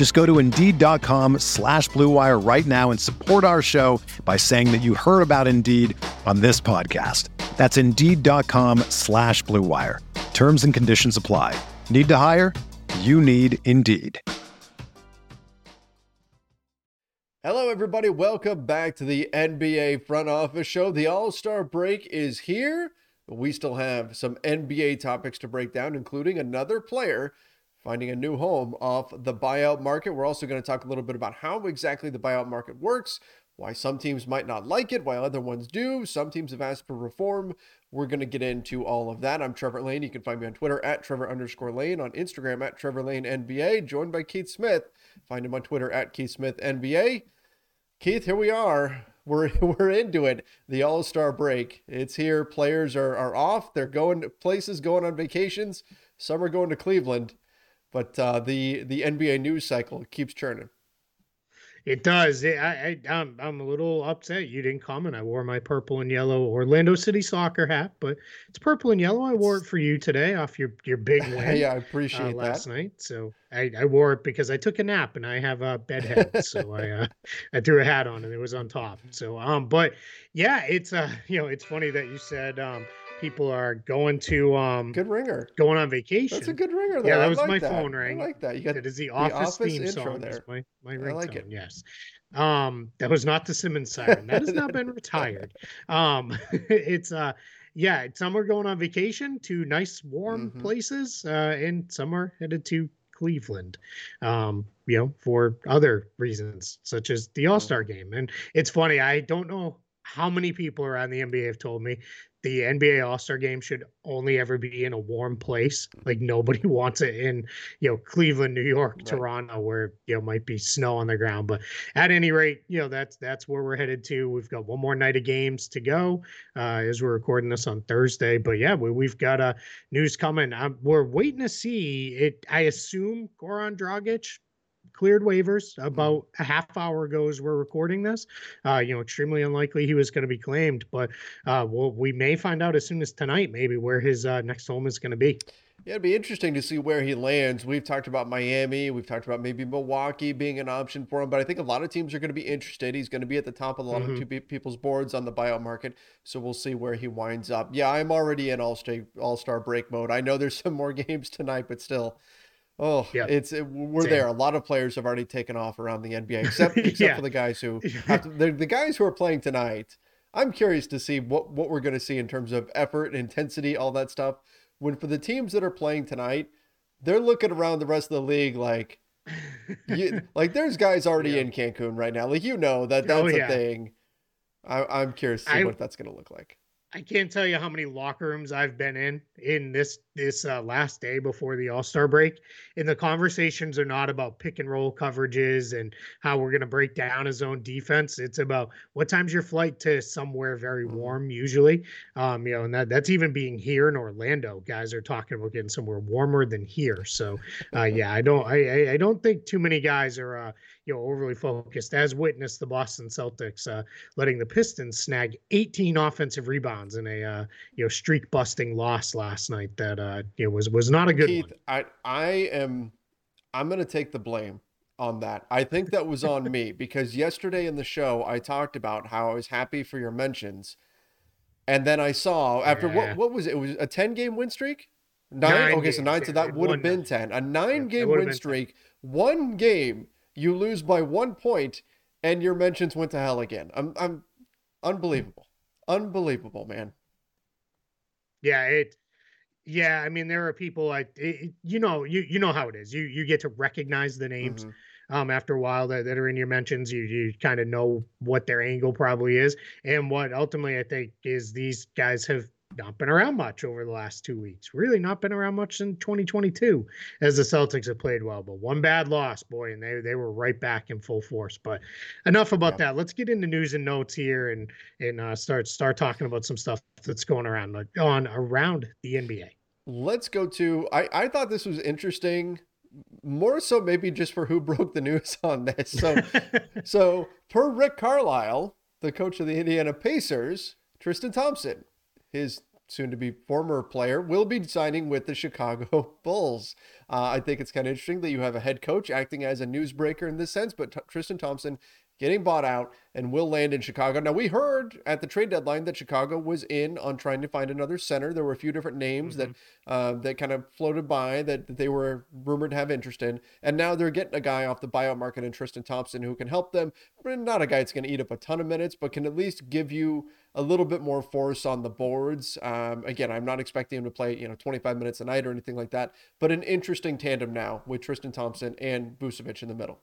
Just go to Indeed.com slash BlueWire right now and support our show by saying that you heard about Indeed on this podcast. That's Indeed.com slash BlueWire. Terms and conditions apply. Need to hire? You need Indeed. Hello, everybody. Welcome back to the NBA Front Office Show. The All Star break is here. but We still have some NBA topics to break down, including another player finding a new home off the buyout market. We're also going to talk a little bit about how exactly the buyout market works, why some teams might not like it, why other ones do. Some teams have asked for reform. We're going to get into all of that. I'm Trevor Lane. You can find me on Twitter at Trevor underscore Lane, on Instagram at Trevor Lane NBA, joined by Keith Smith. Find him on Twitter at Keith Smith NBA. Keith, here we are. We're we're into it. The All Star break. It's here. Players are are off. They're going to places, going on vacations. Some are going to Cleveland, but uh, the the NBA news cycle keeps churning. It does. I, I I'm I'm a little upset you didn't comment. I wore my purple and yellow Orlando City soccer hat, but it's purple and yellow. I wore it for you today off your your big win. yeah, I uh, appreciate last that. night. So I, I wore it because I took a nap and I have a bed head, so I uh, I threw a hat on and it was on top. So um, but yeah, it's uh you know it's funny that you said um people are going to um Good ringer. going on vacation. That's a good ringer. Though. Yeah, that I was like my that. phone ring. I like that. You got It is the the office, Office theme song. there. That's my my I like it. Yes. Um, that was not the Simmons siren. That has not been retired. Um, it's uh, yeah. Some are going on vacation to nice warm Mhm. places, uh, and some are headed to Cleveland. Um, you know, for other reasons such as the All Star game. And it's funny. I don't know how many people around the NBA have told me the NBA All Star game should only ever be in a warm place. Like nobody wants it in, you know, Cleveland, New York, Right. Toronto, where you know might be snow on the ground. But at any rate, you know that's that's where we're headed to. We've got one more night of games to go uh, as we're recording this on Thursday. But yeah, we, we've got uh, news coming. Um, we're waiting to see it. I assume Goran Dragic cleared waivers about a half hour ago as we're recording this. Uh, you know, extremely unlikely he was going to be claimed, but uh, well, we may find out as soon as tonight, maybe where his uh, next home is going to be. Yeah, it'd be interesting to see where he lands. We've talked about Miami. We've talked about maybe Milwaukee being an option for him, but I think a lot of teams are going to be interested. He's going to be at the top of a lot Mhm. of two people's boards on the buyout market, so we'll see where he winds up. Yeah, I'm already in all star all star break mode. I know there's some more games tonight, but still, oh, Yeah. it's it, we're there. A lot of players have already taken off around the NBA, except except Yeah. for the guys who have to, the, the guys who are playing tonight. I'm curious to see what what we're going to see in terms of effort, intensity, all that stuff. When for the teams that are playing tonight, they're looking around the rest of the league like, you, like there's guys already Yeah. in Cancun right now. Like you know that Oh, that's a thing. I, I'm curious to see I- what that's going to look like. I can't tell you how many locker rooms I've been in in this this uh, last day before the All Star break, and the conversations are not about pick and roll coverages and how we're going to break down his own defense. It's about what time's your flight to somewhere very Mhm. warm, usually. Um, you know, and that that's even being here in Orlando. Guys are talking about getting somewhere warmer than here. So, uh, yeah, I don't I, I I don't think too many guys are uh, you know overly focused, as witnessed the Boston Celtics uh, letting the Pistons snag 18 offensive rebounds in a uh, you know streak busting loss last night that uh, you know was was not a good Keith, one. I I am I'm going to take the blame on that. I think that was on me because yesterday in the show I talked about how I was happy for your mentions. And then I saw after Yeah. what what was it? It was a 10 game win streak? Nine? Nine okay, so games, nine. So that would have been nine. 10. A nine that game win been 10. streak. One game you lose by one point and your mentions went to hell again. I'm I'm unbelievable. Unbelievable, man. Yeah, it. Yeah, I mean, there are people like it, you know, you you know how it is. You you get to recognize the names. Mm-hmm. Um, after a while that, that are in your mentions, you you kind of know what their angle probably is, and what ultimately I think is these guys have not been around much over the last two weeks. Really not been around much in 2022 as the Celtics have played well. But one bad loss, boy, and they they were right back in full force. But enough about yeah. that. Let's get into news and notes here and and uh, start start talking about some stuff that's going around like, on around the NBA. Let's go to I I thought this was interesting more so maybe just for who broke the news on this. So so per Rick Carlisle, the coach of the Indiana Pacers, Tristan Thompson his soon to be former player, will be signing with the Chicago Bulls. Uh, I think it's kind of interesting that you have a head coach acting as a newsbreaker in this sense, but T- Tristan Thompson getting bought out and will land in Chicago. Now, we heard at the trade deadline that Chicago was in on trying to find another center. There were a few different names mm-hmm. that uh, that kind of floated by that, that they were rumored to have interest in. And now they're getting a guy off the buyout market in Tristan Thompson who can help them. Not a guy that's going to eat up a ton of minutes, but can at least give you a little bit more force on the boards. Um, again, I'm not expecting him to play, you know, 25 minutes a night or anything like that, but an interesting tandem now with Tristan Thompson and Vucevic in the middle.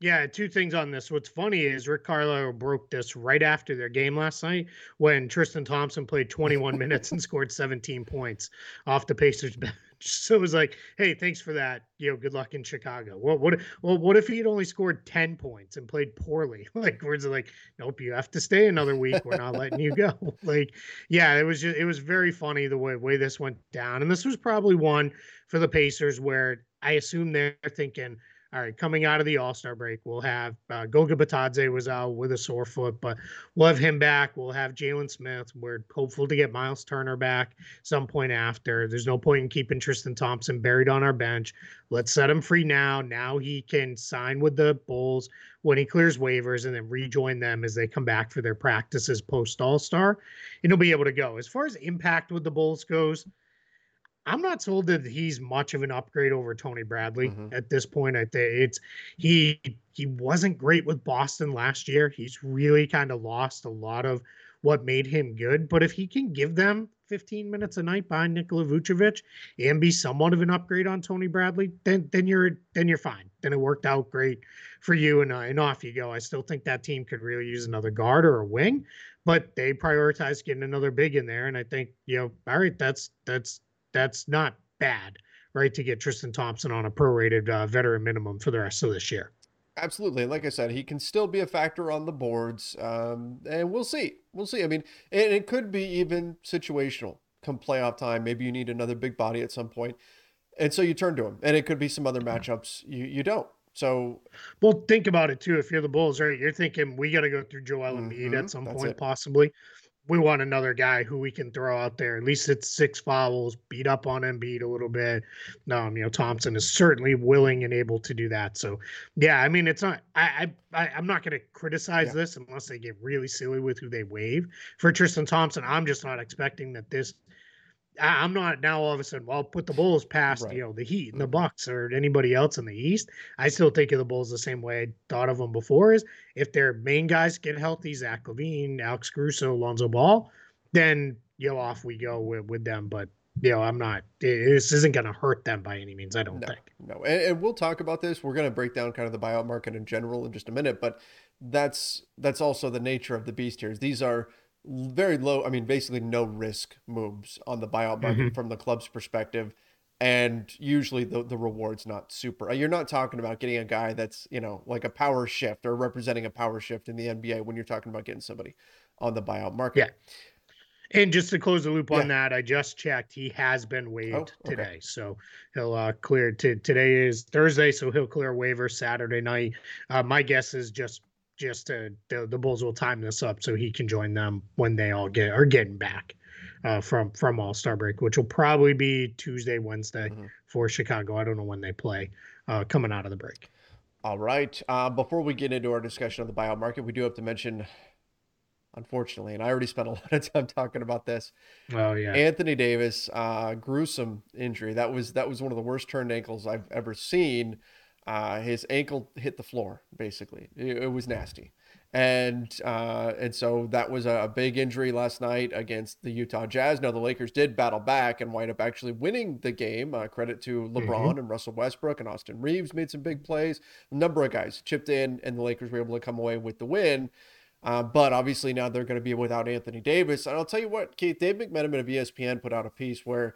Yeah, two things on this. What's funny is Rick Carlisle broke this right after their game last night when Tristan Thompson played 21 minutes and scored 17 points off the Pacers bench. So it was like, hey, thanks for that. You know, good luck in Chicago. Well, what well, what if he had only scored 10 points and played poorly? Like, words are like, nope, you have to stay another week. We're not letting you go. Like, yeah, it was just it was very funny the way way this went down. And this was probably one for the Pacers where I assume they're thinking all right, coming out of the All Star break, we'll have uh, Goga Bitadze was out with a sore foot, but we'll have him back. We'll have Jalen Smith. We're hopeful to get Myles Turner back some point after. There's no point in keeping Tristan Thompson buried on our bench. Let's set him free now. Now he can sign with the Bulls when he clears waivers and then rejoin them as they come back for their practices post All Star, and he'll be able to go. As far as impact with the Bulls goes, I'm not told that he's much of an upgrade over Tony Bradley mm-hmm. at this point. I think it's he he wasn't great with Boston last year. He's really kind of lost a lot of what made him good. But if he can give them 15 minutes a night behind Nikola Vucevic and be somewhat of an upgrade on Tony Bradley, then then you're then you're fine. Then it worked out great for you and uh, and off you go. I still think that team could really use another guard or a wing, but they prioritized getting another big in there. And I think you know, all right, that's that's that's not bad, right? To get Tristan Thompson on a prorated uh, veteran minimum for the rest of this year. Absolutely. Like I said, he can still be a factor on the boards. Um, and we'll see. We'll see. I mean, and it could be even situational come playoff time. Maybe you need another big body at some point. And so you turn to him. And it could be some other matchups you, you don't. So, well, think about it too. If you're the Bulls, right? You're thinking we got to go through Joel Embiid mm-hmm, at some point, it. possibly we want another guy who we can throw out there. At least it's six fouls, beat up on Embiid a little bit. Um, you know, Thompson is certainly willing and able to do that. So, yeah, I mean, it's not. I, I I'm not going to criticize yeah. this unless they get really silly with who they waive for Tristan Thompson. I'm just not expecting that this I'm not now all of a sudden. Well, put the Bulls past right. you know the Heat and the mm-hmm. Bucks or anybody else in the East. I still think of the Bulls the same way I thought of them before. Is if their main guys get healthy, Zach LaVine, Alex Caruso, Lonzo Ball, then you know off we go with, with them. But you know I'm not. This isn't going to hurt them by any means. I don't no, think. No, and, and we'll talk about this. We're going to break down kind of the buyout market in general in just a minute. But that's that's also the nature of the beast here. These are very low. I mean, basically no risk moves on the buyout market mm-hmm. from the club's perspective. And usually the, the reward's not super. You're not talking about getting a guy that's, you know, like a power shift or representing a power shift in the NBA when you're talking about getting somebody on the buyout market. Yeah. And just to close the loop on yeah. that, I just checked. He has been waived oh, okay. today, so he'll uh, clear. To, today is Thursday, so he'll clear waiver Saturday night. Uh, my guess is just just to the, the Bulls will time this up so he can join them when they all get are getting back uh, from from All Star break, which will probably be Tuesday, Wednesday mm-hmm. for Chicago. I don't know when they play uh, coming out of the break. All right. Uh, before we get into our discussion of the buyout market, we do have to mention, unfortunately, and I already spent a lot of time talking about this. Oh yeah, Anthony Davis, uh, gruesome injury. That was that was one of the worst turned ankles I've ever seen. Uh, his ankle hit the floor, basically. It, it, was nasty. And uh, and so that was a, big injury last night against the Utah Jazz. Now the Lakers did battle back and wind up actually winning the game. Uh, credit to LeBron mm-hmm. and Russell Westbrook and Austin Reaves made some big plays. A number of guys chipped in, and the Lakers were able to come away with the win. Uh, but obviously now they're going to be without Anthony Davis. And I'll tell you what, Keith, Dave McMenamin of ESPN put out a piece where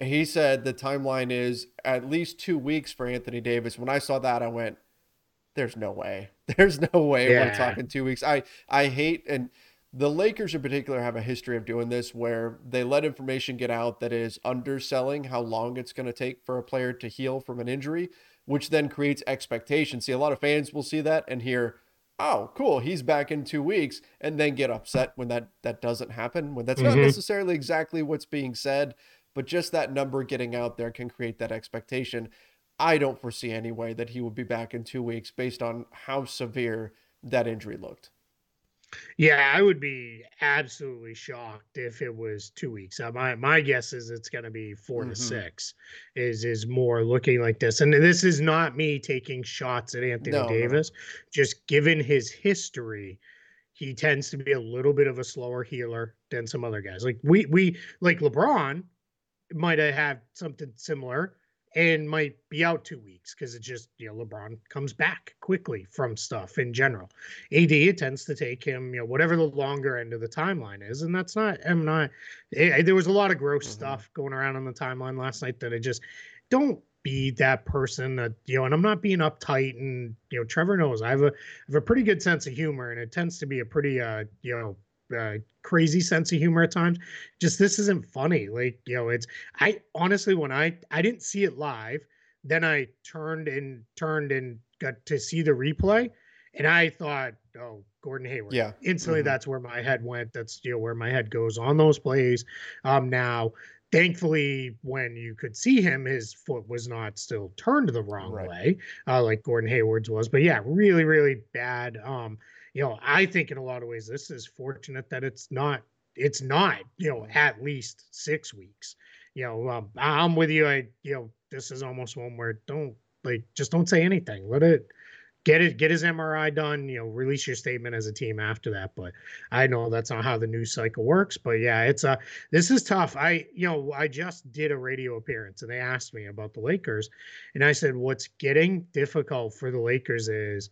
he said the timeline is at least two weeks for Anthony Davis. When I saw that, I went, there's no way. There's no way yeah. we're talking two weeks. I I hate and the Lakers in particular have a history of doing this where they let information get out that is underselling how long it's going to take for a player to heal from an injury, which then creates expectation. See, a lot of fans will see that and hear, "Oh, cool, he's back in 2 weeks," and then get upset when that that doesn't happen, when that's mm-hmm. not necessarily exactly what's being said, but just that number getting out there can create that expectation. I don't foresee any way that he would be back in two weeks based on how severe that injury looked. Yeah, I would be absolutely shocked if it was two weeks. Uh, my my guess is it's going to be 4 mm-hmm. to six. Is is more looking like this, and this is not me taking shots at Anthony no, Davis. No. Just given his history, he tends to be a little bit of a slower healer than some other guys. Like we we like LeBron might have had something similar and might be out two weeks because it just you know LeBron comes back quickly from stuff in general. AD it tends to take him you know whatever the longer end of the timeline is, and that's not I'm not. It, eh, there was a lot of gross mm-hmm. stuff going around on the timeline last night that I just don't be that person that you know and i'm not being uptight and you know trevor knows i have a I have a pretty good sense of humor and it tends to be a pretty uh you know uh, crazy sense of humor at times. Just this isn't funny. Like you know, it's I honestly when I I didn't see it live, then I turned and turned and got to see the replay, and I thought, oh, Gordon Hayward. Yeah. Instantly, mm-hmm. that's where my head went. That's you know where my head goes on those plays. Um, now thankfully when you could see him his foot was not still turned the wrong right. way uh, like gordon hayward's was but yeah really really bad um you know, I think in a lot of ways this is fortunate that it's not it's not you know at least six weeks. You know, um, I'm with you. I you know this is almost one where don't like just don't say anything. Let it get it get his MRI done. You know, release your statement as a team after that. But I know that's not how the news cycle works. But yeah, it's a this is tough. I you know I just did a radio appearance and they asked me about the Lakers, and I said what's getting difficult for the Lakers is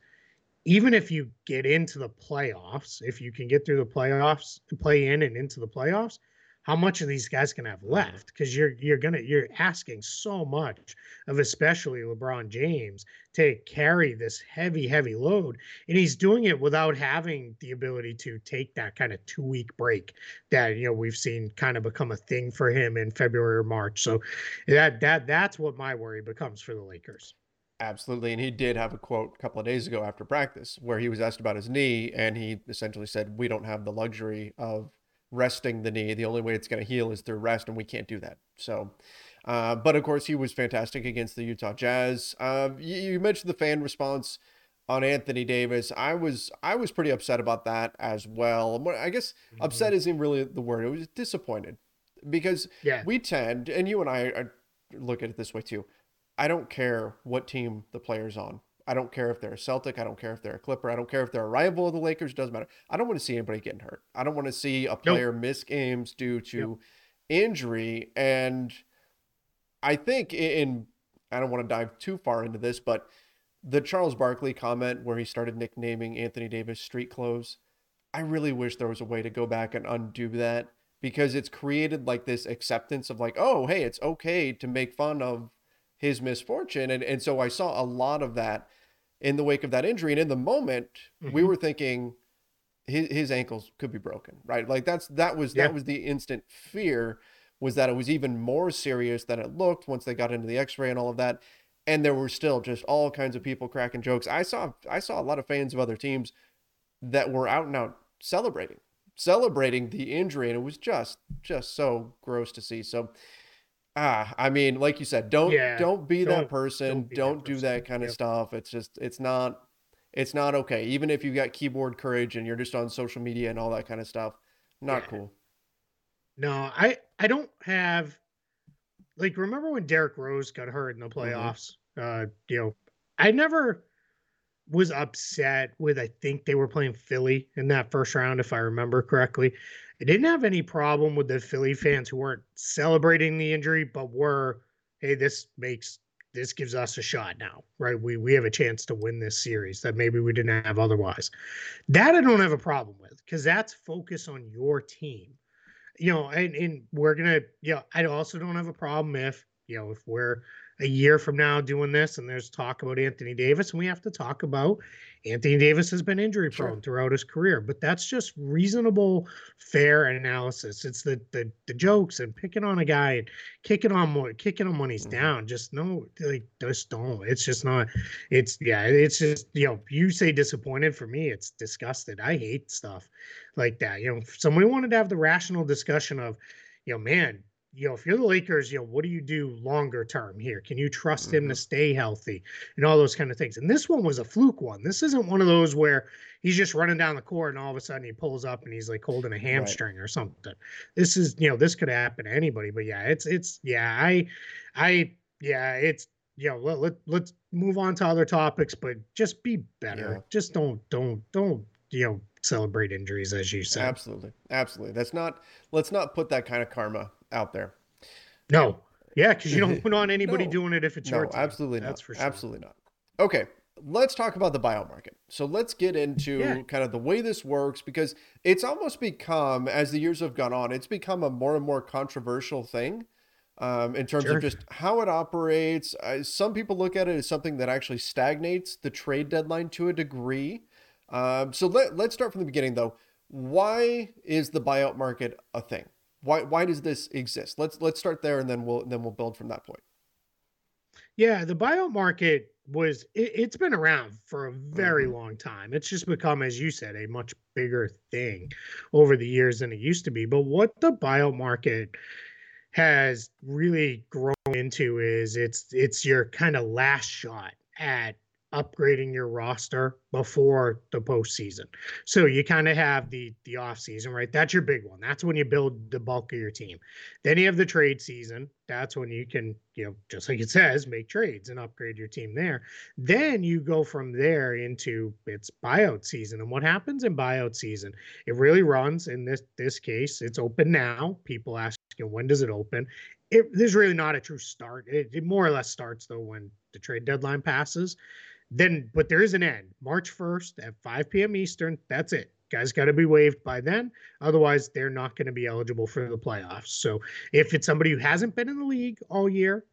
even if you get into the playoffs, if you can get through the playoffs, play in and into the playoffs, how much of these guys can have mm-hmm. left? Because you're you're gonna you're asking so much of especially LeBron James to carry this heavy heavy load, and he's doing it without having the ability to take that kind of two week break that you know we've seen kind of become a thing for him in February or March. So that that that's what my worry becomes for the Lakers. Absolutely. And he did have a quote a couple of days ago after practice where he was asked about his knee and he essentially said, We don't have the luxury of resting the knee. The only way it's going to heal is through rest, and we can't do that. So, uh, but of course, he was fantastic against the Utah Jazz. Uh, you, you, mentioned the fan response on Anthony Davis. I was I was pretty upset about that as well. I guess mm-hmm. upset isn't really the word. It was disappointed because yeah. we tend, and you and I are, look at it this way too. I don't care what team the player's on. I don't care if they're a Celtic. I don't care if they're a Clipper. I don't care if they're a rival of the Lakers. It doesn't matter. I don't want to see anybody getting hurt. I don't want to see a player nope. miss games due to nope. injury. And I think in, I don't want to dive too far into this, but the Charles Barkley comment where he started nicknaming Anthony Davis street clothes, I really wish there was a way to go back and undo that because it's created like this acceptance of like, oh, hey, it's okay to make fun of his misfortune. And, and so I saw a lot of that in the wake of that injury. And in the moment, mm-hmm. we were thinking his, his ankles could be broken, right? Like that's, that was, yeah. that was the instant fear was that it was even more serious than it looked once they got into the x-ray and all of that. And there were still just all kinds of people cracking jokes. I saw, I saw a lot of fans of other teams that were out and out celebrating, celebrating the injury. And it was just, just so gross to see. So, ah i mean like you said don't yeah, don't be don't, that person don't, don't that do person. that kind of yep. stuff it's just it's not it's not okay even if you've got keyboard courage and you're just on social media and all that kind of stuff not yeah. cool no i i don't have like remember when Derrick Rose got hurt in the mm-hmm. playoffs mm-hmm. uh you know i never was upset with I think they were playing Philly in that first round, if I remember correctly. I didn't have any problem with the Philly fans who weren't celebrating the injury, but were, hey, this makes this gives us a shot now, right? We we have a chance to win this series that maybe we didn't have otherwise. That I don't have a problem with because that's focus on your team. You know, and, and we're gonna, you know, I also don't have a problem if, you know, if we're a year from now doing this and there's talk about Anthony Davis, and we have to talk about Anthony Davis has been injury prone sure. throughout his career, but that's just reasonable, fair analysis. It's the the the jokes and picking on a guy and kicking on more kicking him when he's mm-hmm. down. Just no, like just don't. It's just not. It's yeah. It's just you know. You say disappointed for me. It's disgusted. I hate stuff like that. You know, somebody wanted to have the rational discussion of, you know, man, you know, if you're the Lakers, you know, what do you do longer term here? Can you trust mm-hmm. him to mm-hmm. stay healthy and all those kind of things? And this one was a fluke one. This isn't one of those where he's just running down the court and all of a sudden he pulls up and he's like holding a hamstring right. or something. This is, you know, this could happen to anybody. But yeah, it's it's yeah, I I yeah, it's you know, let, let let's move on to other topics, but just be better. Yeah. Just don't don't don't you know celebrate injuries as you said. Absolutely. Absolutely. That's not let's not put that kind of karma out there. No. Yeah, because you don't want anybody no. doing it if it's no, your team. absolutely That's not. for sure. Absolutely not. Okay, let's talk about the buyout market. So let's get into yeah. kind of the way this works because it's almost become, as the years have gone on, it's become a more and more controversial thing um, in terms sure. of just how it operates. Uh, some people look at it as something that actually stagnates the trade deadline to a degree. Um, so let, let's start from the beginning, though. Why is the buyout market a thing? Why why does this exist? Let's let's start there, and then we'll then we'll build from that point. Yeah, the buyout market was it, has been around for a very mm-hmm. long time. It's just become, as you said, a much bigger thing over the years than it used to be. But what the buyout market has really grown into is it's it's your kind of last shot at upgrading your roster before the postseason. So you kind of have the the off season, right? That's your big one. That's when you build the bulk of your team. Then you have the trade season. That's when you can, you know, just like it says, make trades and upgrade your team there. Then you go from there into it's buyout season. And what happens in buyout season? It really runs in this this case. It's open now. People ask, when does it open? It, there's really not a true start. It, it more or less starts though when the trade deadline passes. Then, but there is an end. March 1st at 5 p.m. Eastern. That's it. Guys got to be waived by then. Otherwise, they're not going to be eligible for the playoffs. So, if it's somebody who hasn't been in the league all year,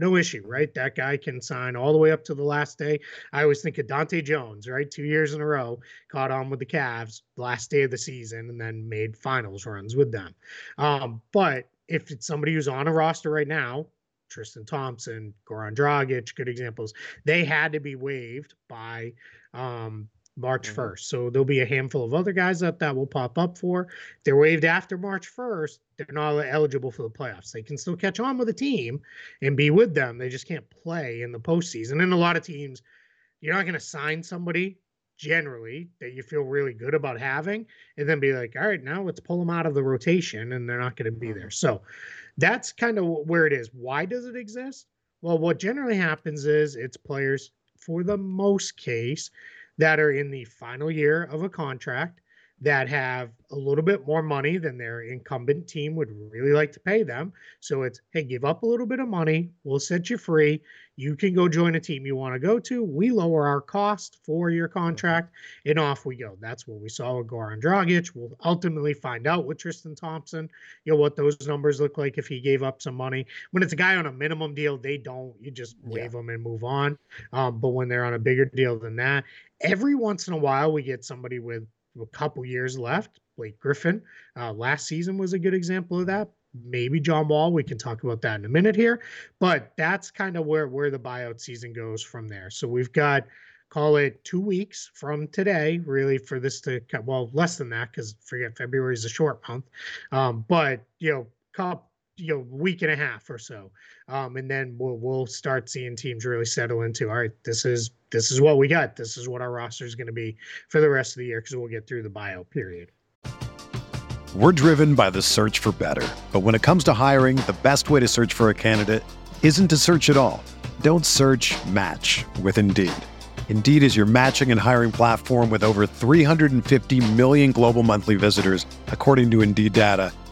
no issue, right? That guy can sign all the way up to the last day. I always think of Dahntay Jones, right? Two years in a row, caught on with the Cavs last day of the season, and then made finals runs with them. Um, but if it's somebody who's on a roster right now, Tristan Thompson, Goran Dragic, good examples. They had to be waived by um, March 1st. Mm-hmm. So there'll be a handful of other guys that that will pop up for. If they're waived after March 1st, they're not eligible for the playoffs. They can still catch on with the team and be with them. They just can't play in the postseason. And a lot of teams, you're not going to sign somebody generally that you feel really good about having and then be like, all right, now let's pull them out of the rotation and they're not going to be there. Mm-hmm. So that's kind of where it is. Why does it exist? Well, what generally happens is it's players, for the most case, that are in the final year of a contract that have a little bit more money than their incumbent team would really like to pay them. So it's, hey, give up a little bit of money. We'll set you free. You can go join a team you want to go to. We lower our cost for your contract, and off we go. That's what we saw with Goran Dragic. We'll ultimately find out with Tristan Thompson, you know, what those numbers look like if he gave up some money. When it's a guy on a minimum deal, they don't. You just waive yeah. them and move on. Um, but when they're on a bigger deal than that, every once in a while we get somebody with a couple years left. Blake Griffin uh, last season was a good example of that. Maybe John Wall. We can talk about that in a minute here, but that's kind of where where the buyout season goes from there. So we've got call it two weeks from today, really, for this to well less than that because forget February is a short month, um, but you know, cup you know week and a half or so. Um, and then we'll we'll start seeing teams really settle into all right this is this is what we got. This is what our roster is going to be for the rest of the year because we'll get through the buyout period. We're driven by the search for better. But when it comes to hiring the best way to search for a candidate isn't to search at all. Don't search match with indeed. Indeed is your matching and hiring platform with over 350 million global monthly visitors, according to Indeed data,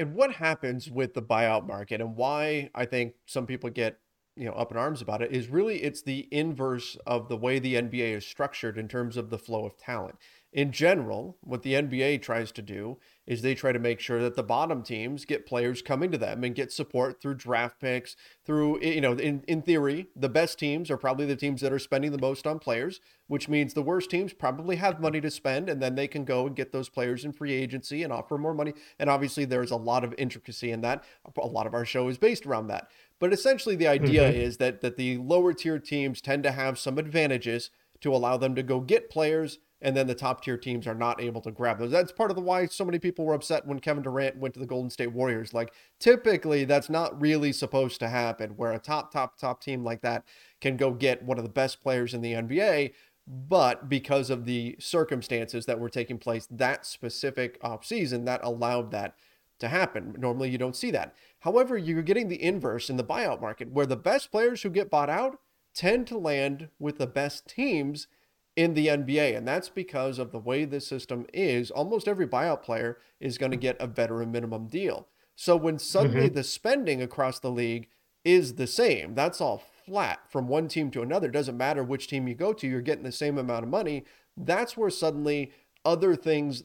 And what happens with the buyout market and why I think some people get you know up in arms about it is really it's the inverse of the way the NBA is structured in terms of the flow of talent. In general, what the NBA tries to do is they try to make sure that the bottom teams get players coming to them and get support through draft picks, through, you know, in, in theory, the best teams are probably the teams that are spending the most on players, which means the worst teams probably have money to spend and then they can go and get those players in free agency and offer more money. And obviously, there's a lot of intricacy in that. A lot of our show is based around that. But essentially, the idea mm-hmm. is that, that the lower tier teams tend to have some advantages to allow them to go get players and then the top tier teams are not able to grab those. That's part of the why so many people were upset when Kevin Durant went to the Golden State Warriors. Like typically that's not really supposed to happen where a top top top team like that can go get one of the best players in the NBA, but because of the circumstances that were taking place that specific offseason that allowed that to happen. Normally you don't see that. However, you're getting the inverse in the buyout market where the best players who get bought out tend to land with the best teams in the NBA. And that's because of the way this system is. Almost every buyout player is going to get a veteran minimum deal. So when suddenly mm-hmm. the spending across the league is the same, that's all flat from one team to another. It doesn't matter which team you go to, you're getting the same amount of money. That's where suddenly other things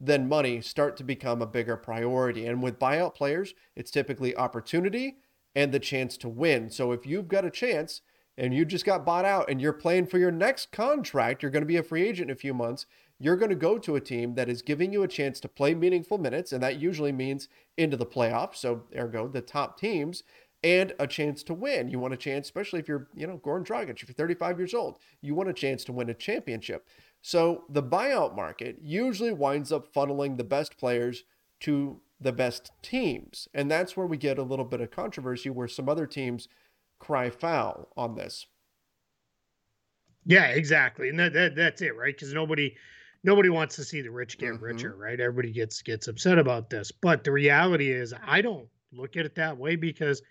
than money start to become a bigger priority. And with buyout players, it's typically opportunity and the chance to win. So if you've got a chance, and you just got bought out and you're playing for your next contract, you're going to be a free agent in a few months, you're going to go to a team that is giving you a chance to play meaningful minutes, and that usually means into the playoffs. So, ergo, the top teams, and a chance to win. You want a chance, especially if you're, you know, Goran Dragic, if you're 35 years old, you want a chance to win a championship. So, the buyout market usually winds up funneling the best players to the best teams. And that's where we get a little bit of controversy where some other teams cry foul on this. Yeah, exactly, and that, that that's it, right? Because nobody nobody wants to see the rich get mm-hmm. richer, right? Everybody gets gets upset about this, but the reality is, I don't look at it that way because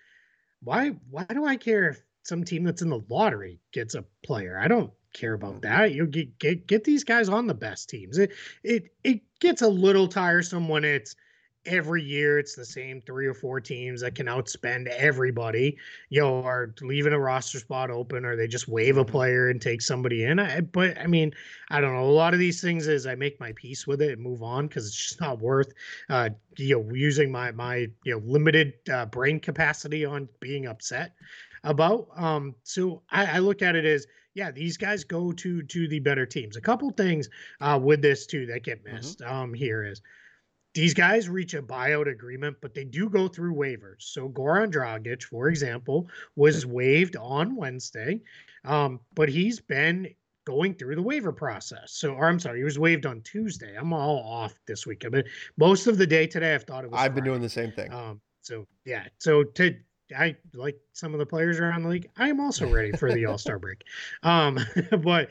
why why do I care if some team that's in the lottery gets a player? I don't care about mm-hmm. that. You get get get these guys on the best teams. It it it gets a little tiresome when it's every year it's the same three or four teams that can outspend everybody, you know, are leaving a roster spot open or they just waive a player and take somebody in. I, but I mean, I don't know. A lot of these things is I make my peace with it and move on because it's just not worth, uh, you know, using my my you know limited uh, brain capacity on being upset about. Um, so I, I look at it as yeah, these guys go to to the better teams. A couple things uh, with this too that get mm-hmm. missed mm-hmm. um, here is these guys reach a buyout agreement, but they do go through waivers. So Goran Dragic, for example, was waived on Wednesday, um, but he's been going through the waiver process. So, or I'm sorry, he was waived on Tuesday. I'm all off this week. I mean, most of the day today, I've thought it was. I've Friday. been doing the same thing. Um, so yeah, so to I like some of the players around the league. I am also ready for the All Star break, um, but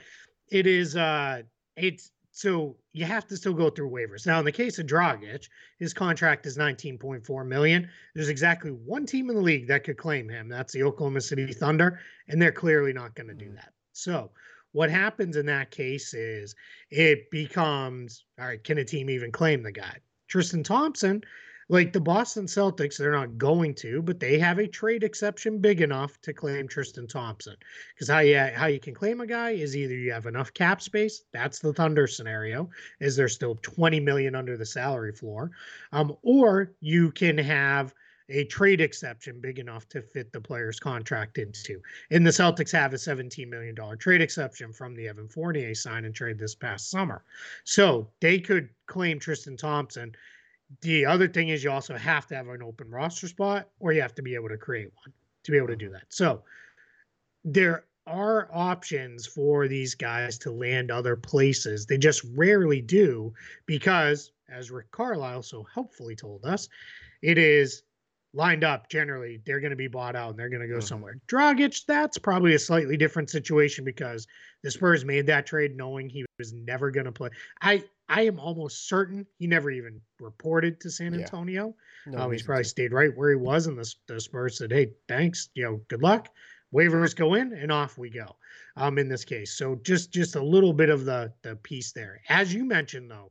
it is uh, it's so you have to still go through waivers. Now, in the case of Dragic, his contract is 19.4 million. There's exactly one team in the league that could claim him. That's the Oklahoma City Thunder, and they're clearly not going to do mm. that. So, what happens in that case is it becomes all right, can a team even claim the guy? Tristan Thompson like the Boston Celtics, they're not going to, but they have a trade exception big enough to claim Tristan Thompson. Because how you how you can claim a guy is either you have enough cap space, that's the Thunder scenario, is there still 20 million under the salary floor, um, or you can have a trade exception big enough to fit the player's contract into. And the Celtics have a $17 million trade exception from the Evan Fournier sign and trade this past summer. So they could claim Tristan Thompson. The other thing is you also have to have an open roster spot or you have to be able to create one to be able to do that. So there are options for these guys to land other places. They just rarely do because, as Rick Carlisle so helpfully told us, it is lined up, generally they're going to be bought out and they're going to go mm-hmm. somewhere. Dragic, that's probably a slightly different situation because the Spurs made that trade knowing he was never going to play. I I am almost certain he never even reported to San Antonio. Yeah. No um, he's probably to. stayed right where he was, and the, the Spurs said, "Hey, thanks, you know, good luck." Waivers go in, and off we go. Um, in this case, so just just a little bit of the the piece there. As you mentioned, though,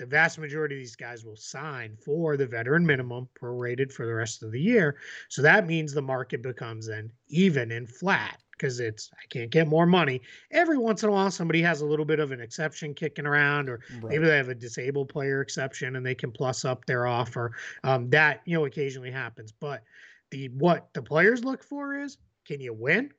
the vast majority of these guys will sign for the veteran minimum prorated for the rest of the year. So that means the market becomes then even and flat because it's I can't get more money. Every once in a while, somebody has a little bit of an exception kicking around, or right. maybe they have a disabled player exception and they can plus up their offer. Um, that you know occasionally happens, but the what the players look for is can you win,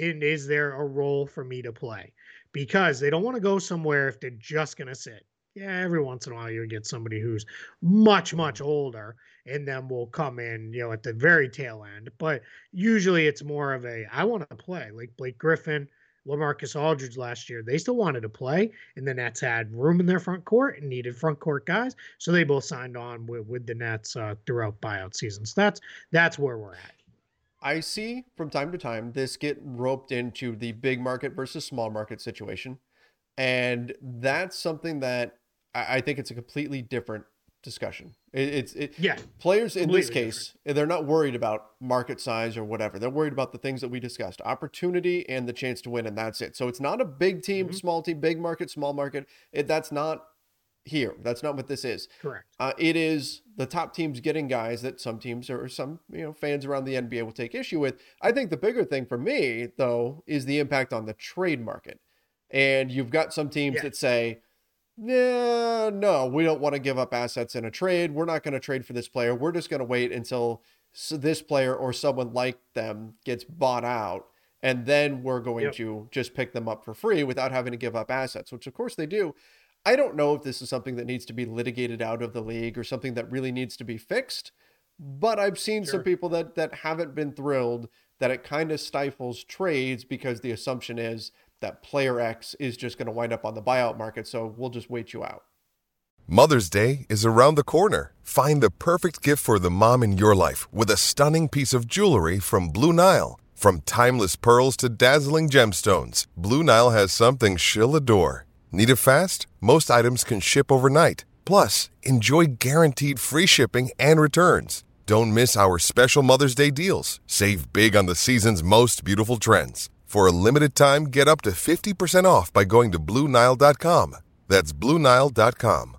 and is there a role for me to play? Because they don't want to go somewhere if they're just going to sit yeah, every once in a while you'll get somebody who's much, much older and then will come in, you know, at the very tail end. But usually it's more of a I want to play. Like Blake Griffin, Lamarcus Aldridge last year, they still wanted to play, and the Nets had room in their front court and needed front court guys, so they both signed on with, with the Nets uh, throughout buyout seasons. That's that's where we're at. I see from time to time this get roped into the big market versus small market situation, and that's something that I, I think it's a completely different discussion. It, it's it, yeah. Players in this case, different. they're not worried about market size or whatever. They're worried about the things that we discussed: opportunity and the chance to win, and that's it. So it's not a big team, mm-hmm. small team, big market, small market. It, that's not here. That's not what this is. Correct. Uh, it is the top teams getting guys that some teams or some you know fans around the NBA will take issue with. I think the bigger thing for me though is the impact on the trade market. And you've got some teams yeah. that say, yeah, no, we don't want to give up assets in a trade. We're not going to trade for this player. We're just going to wait until this player or someone like them gets bought out. And then we're going yep. to just pick them up for free without having to give up assets, which of course they do. I don't know if this is something that needs to be litigated out of the league or something that really needs to be fixed. But I've seen sure. some people that that haven't been thrilled that it kind of stifles trades because the assumption is that player X is just going to wind up on the buyout market. So we'll just wait you out. Mother's Day is around the corner. Find the perfect gift for the mom in your life with a stunning piece of jewelry from Blue Nile. From timeless pearls to dazzling gemstones, Blue Nile has something she'll adore. Need it fast? Most items can ship overnight. Plus, enjoy guaranteed free shipping and returns. Don't miss our special Mother's Day deals. Save big on the season's most beautiful trends. For a limited time, get up to 50% off by going to Bluenile.com. That's Bluenile.com.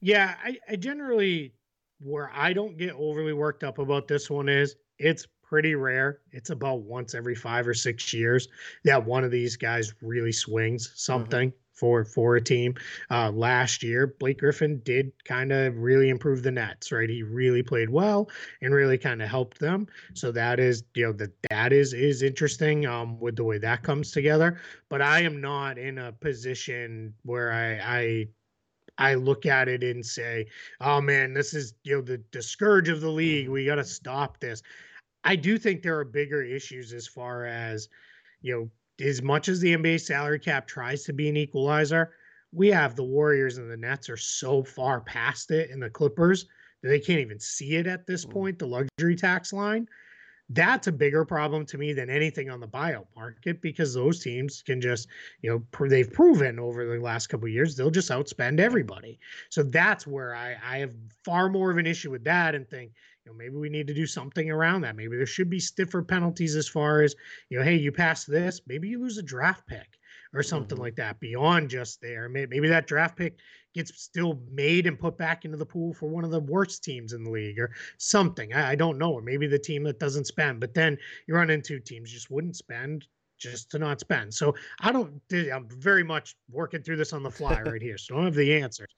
Yeah, I, I generally, where I don't get overly worked up about this one is it's pretty rare. It's about once every five or six years that one of these guys really swings something. Mm-hmm for for a team. Uh, last year, Blake Griffin did kind of really improve the Nets, right? He really played well and really kind of helped them. So that is, you know, that that is is interesting um, with the way that comes together. But I am not in a position where I I I look at it and say, "Oh man, this is you know the the scourge of the league. We got to stop this." I do think there are bigger issues as far as you know as much as the NBA salary cap tries to be an equalizer, we have the Warriors and the Nets are so far past it, and the Clippers that they can't even see it at this mm. point. The luxury tax line. That's a bigger problem to me than anything on the buyout market because those teams can just, you know, they've proven over the last couple years they'll just outspend everybody. So that's where I, I have far more of an issue with that and think, you know, maybe we need to do something around that. Maybe there should be stiffer penalties as far as, you know, hey, you pass this, maybe you lose a draft pick. or something mm-hmm. like that beyond just there. Maybe, maybe that draft pick gets still made and put back into the pool for one of the worst teams in the league or something. I, I don't know. Or maybe the team that doesn't spend. But then you run into teams just wouldn't spend just to not spend. So I don't. I'm very much working through this on the fly right here, so I don't have the answers.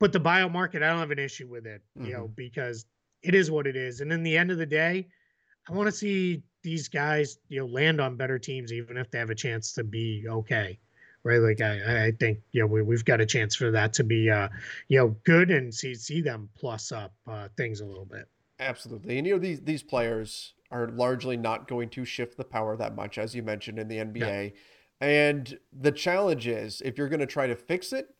But the buyout market, I don't have an issue with it, you mm-hmm. know, because it is what it is. And in the end of the day, I want to see these guys, you know, land on better teams, even if they have a chance to be okay. Right. Like I, I think, you know, we, we've got a chance for that to be, uh, you know, good and see, see them plus up uh, things a little bit. Absolutely. And, you know, these, these players are largely not going to shift the power that much, as you mentioned in the NBA. Yeah. And the challenge is if you're going to try to fix it,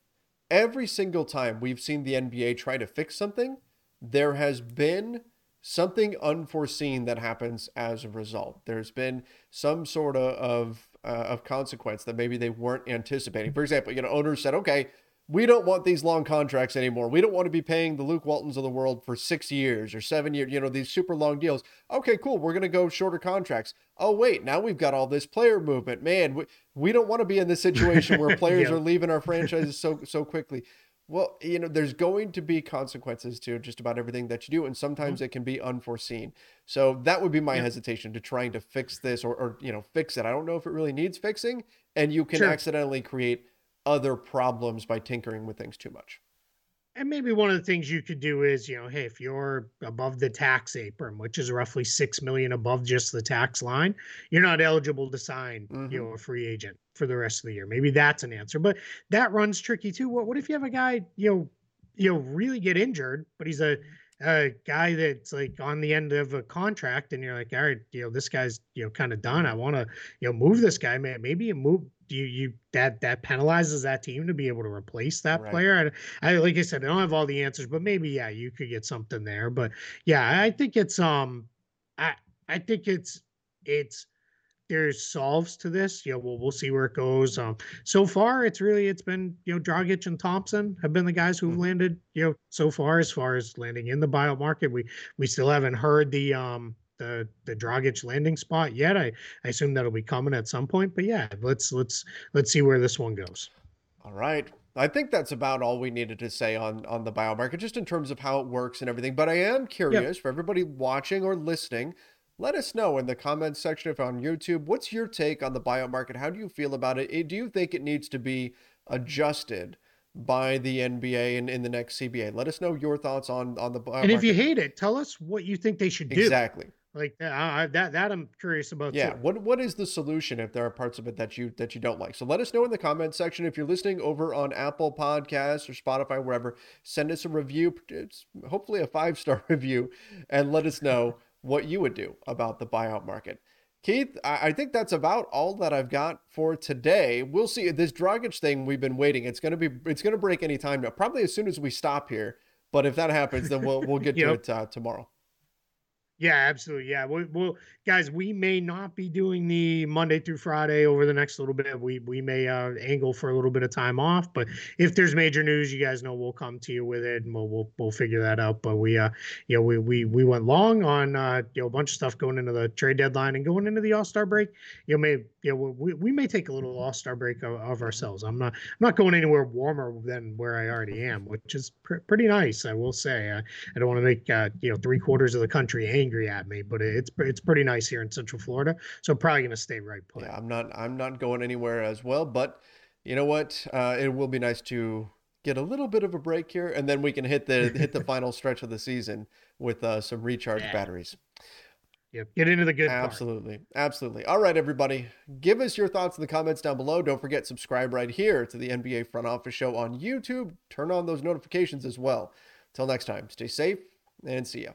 every single time we've seen the NBA try to fix something, there has been something unforeseen that happens as a result. There's been some sort of of, uh, of consequence that maybe they weren't anticipating. For example, you know, owners said, "Okay, we don't want these long contracts anymore. We don't want to be paying the Luke Waltons of the world for six years or seven years, you know, these super long deals. Okay, cool. We're going to go shorter contracts. Oh, wait, now we've got all this player movement. Man, we, we don't want to be in this situation where players yeah. are leaving our franchises so, so quickly. Well, you know, there's going to be consequences to just about everything that you do, and sometimes mm-hmm. it can be unforeseen. So that would be my yeah. hesitation to trying to fix this or, or, you know, fix it. I don't know if it really needs fixing, and you can sure. accidentally create other problems by tinkering with things too much. And maybe one of the things you could do is, you know, hey, if you're above the tax apron, which is roughly six million above just the tax line, you're not eligible to sign, mm-hmm. you know, a free agent for the rest of the year. Maybe that's an answer. But that runs tricky too. What what if you have a guy, you know, you know, really get injured, but he's a a guy that's like on the end of a contract and you're like all right you know this guy's you know kind of done i want to you know move this guy man maybe you move you you that that penalizes that team to be able to replace that right. player. I, I like I said, I don't have all the answers, but maybe yeah, you could get something there. But yeah, I think it's um, I I think it's it's there's solves to this. You know, we'll we'll see where it goes. Um, so far it's really it's been you know Dragic and Thompson have been the guys who've mm-hmm. landed you know so far as far as landing in the buyout market. We we still haven't heard the um the the Dragic landing spot yet. I, I assume that'll be coming at some point. But yeah, let's let's let's see where this one goes. All right. I think that's about all we needed to say on on the buyout market, just in terms of how it works and everything. But I am curious yep. for everybody watching or listening. Let us know in the comments section if on YouTube. What's your take on the buyout market? How do you feel about it? Do you think it needs to be adjusted by the NBA and in the next CBA? Let us know your thoughts on on the. And if you hate it, tell us what you think they should do. Exactly. Like uh, that, that I'm curious about. Yeah. Too. What What is the solution if there are parts of it that you that you don't like? So let us know in the comments section. If you're listening over on Apple Podcasts or Spotify, wherever, send us a review. It's hopefully a five star review, and let us know what you would do about the buyout market. Keith, I think that's about all that I've got for today. We'll see this Dragic thing. We've been waiting. It's gonna be it's gonna break any time now. Probably as soon as we stop here. But if that happens, then we'll we'll get yep. to it uh, tomorrow. Yeah, absolutely. Yeah, we, guys. We may not be doing the Monday through Friday over the next little bit. We we may uh, angle for a little bit of time off, but if there's major news, you guys know we'll come to you with it, and we'll we'll, we'll figure that out. But we uh, you know, we we we went long on uh, you know a bunch of stuff going into the trade deadline and going into the All Star break. You know, may you know we, we may take a little All Star break of, of, ourselves. I'm not I'm not going anywhere warmer than where I already am, which is pr- pretty nice, I will say. I, I don't want to make uh, you know three quarters of the country angry angry at me, but it's it's pretty nice here in Central Florida. So I'm probably gonna stay right put. Yeah, I'm not I'm not going anywhere as well, but you know what? Uh, it will be nice to get a little bit of a break here, and then we can hit the hit the final stretch of the season with uh, some recharged yeah. batteries. Yep. Get into the good Absolutely. Part. Absolutely. All right, everybody. Give us your thoughts in the comments down below. Don't forget, subscribe right here to the NBA Front Office Show on YouTube. Turn on those notifications as well. Till next time, stay safe and see ya.